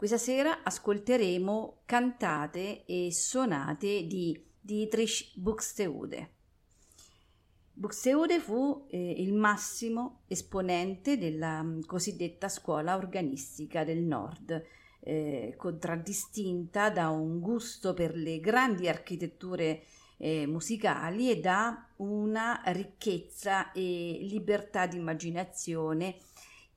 Questa sera ascolteremo cantate e sonate di Dietrich Buxtehude. Buxtehude fu eh, il massimo esponente della mm, cosiddetta scuola organistica del Nord, eh, contraddistinta da un gusto per le grandi architetture eh, musicali e da una ricchezza e libertà di immaginazione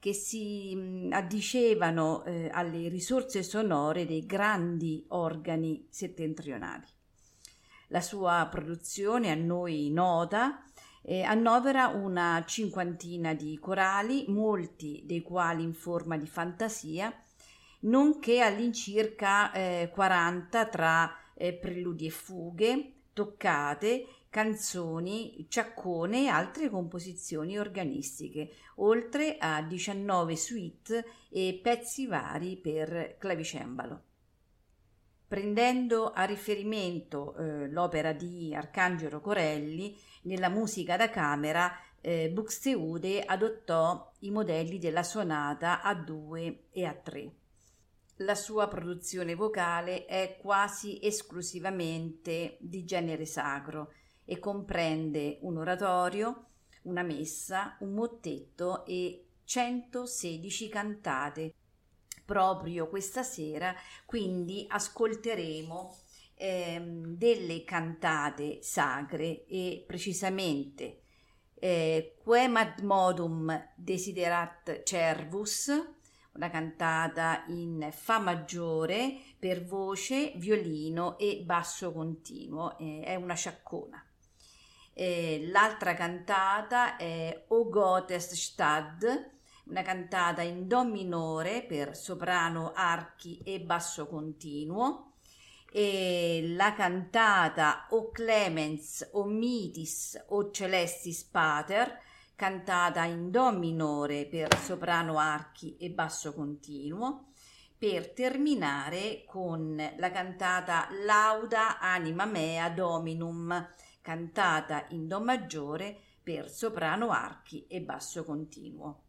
che si addicevano eh, alle risorse sonore dei grandi organi settentrionali. La sua produzione a noi nota eh, annovera una cinquantina di corali, molti dei quali in forma di fantasia, nonché all'incirca eh, 40 tra eh, preludi e fughe, toccate, canzoni, ciaccone e altre composizioni organistiche, oltre a 19 suite e pezzi vari per clavicembalo. Prendendo a riferimento eh, l'opera di Arcangelo Corelli, nella musica da camera eh, Buxtehude adottò i modelli della sonata a 2 e a 3. La sua produzione vocale è quasi esclusivamente di genere sacro e comprende un oratorio, una messa, un mottetto e 116 cantate. Proprio questa sera quindi ascolteremo ehm, delle cantate sacre e precisamente eh, Quem ad modum desiderat cervus una cantata in Fa maggiore per voce, violino e basso continuo, eh, è una sciaccona. Eh, l'altra cantata è O Gottes Stad, una cantata in Do minore per soprano, archi e basso continuo. E la cantata O Clemens, O Mitis, O Celestis Pater cantata in Do minore per soprano archi e basso continuo, per terminare con la cantata Lauda Anima Mea Dominum, cantata in Do maggiore per soprano archi e basso continuo.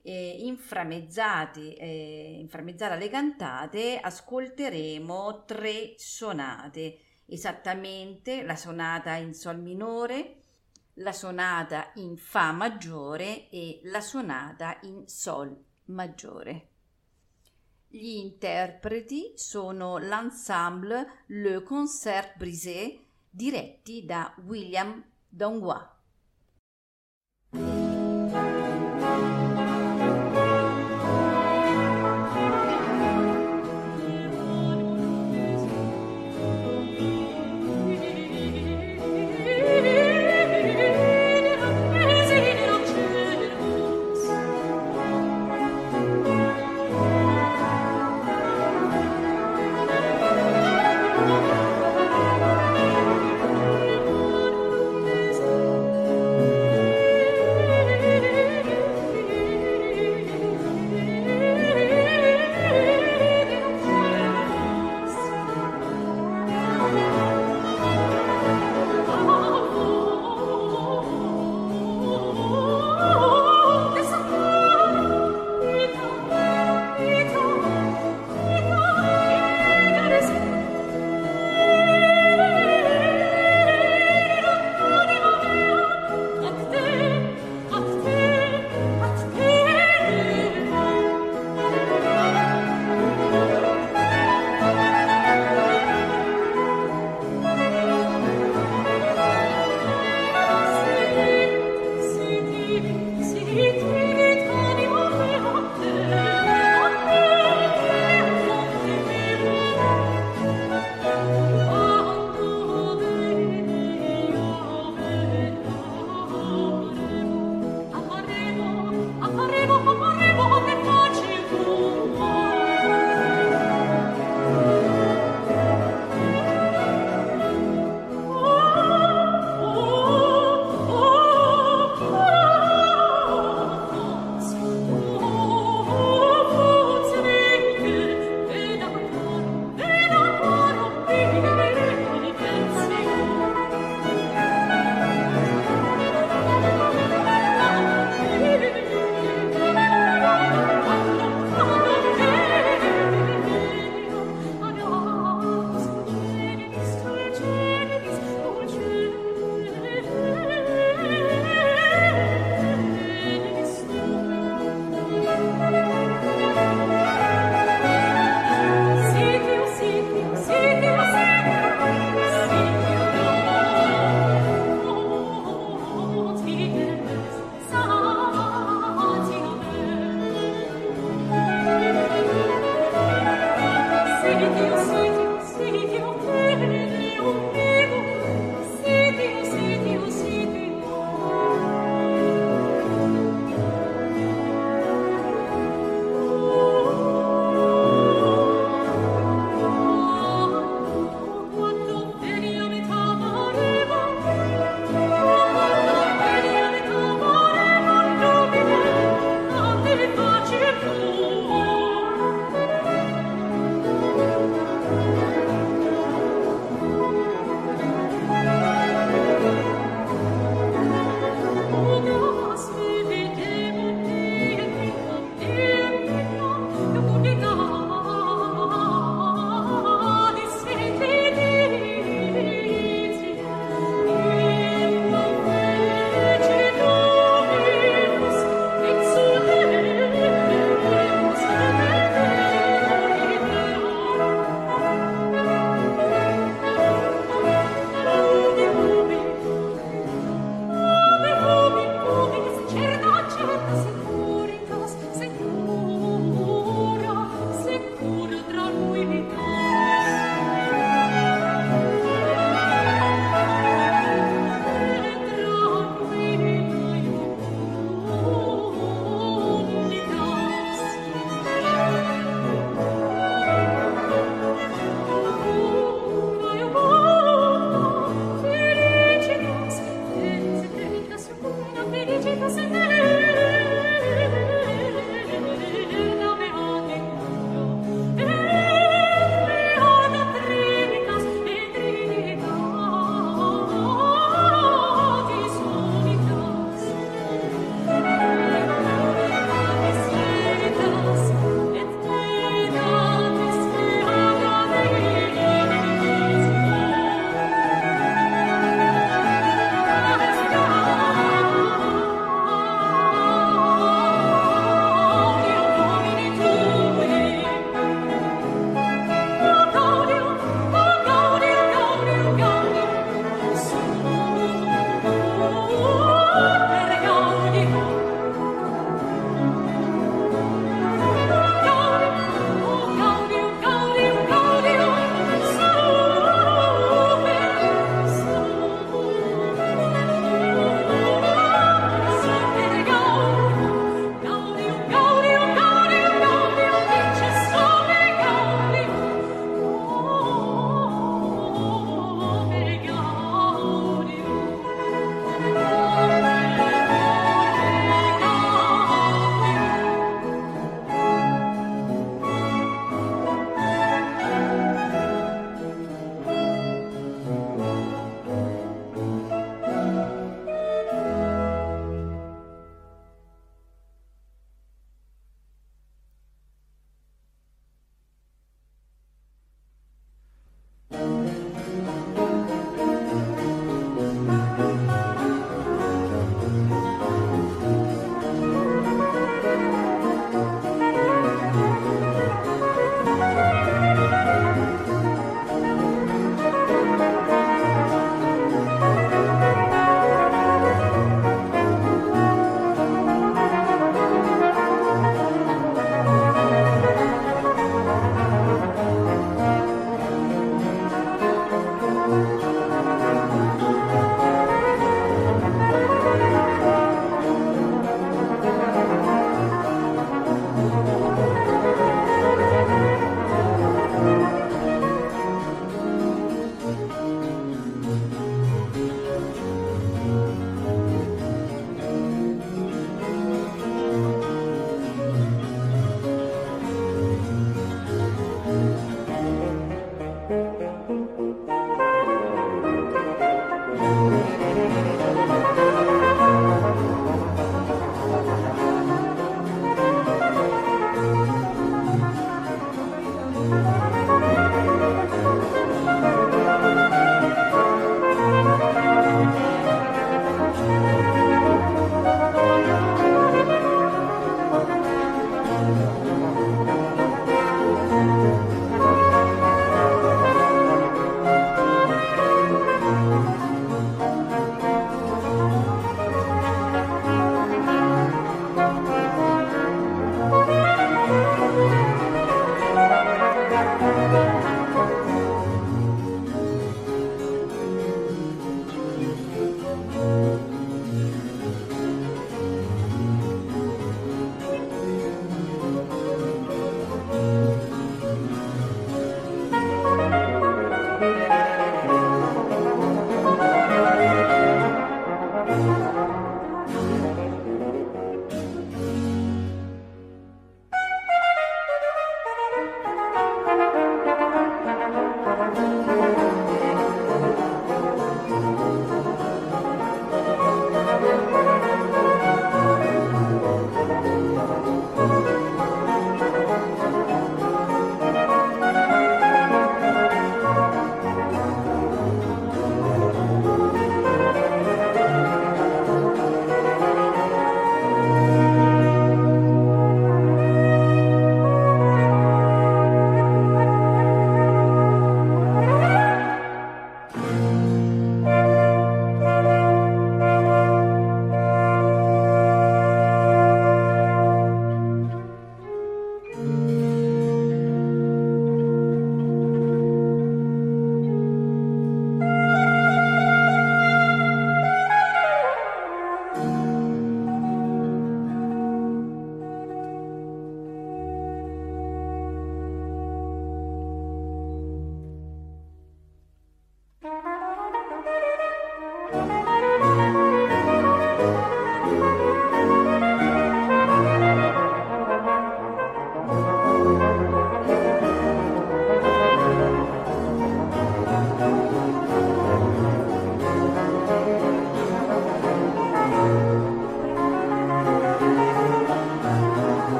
Eh, inframezzate, eh, inframezzate le cantate ascolteremo tre sonate, esattamente la sonata in Sol minore, la sonata in Fa maggiore e la sonata in Sol maggiore. Gli interpreti sono l'ensemble Le Concert Brisé diretti da William Dongois.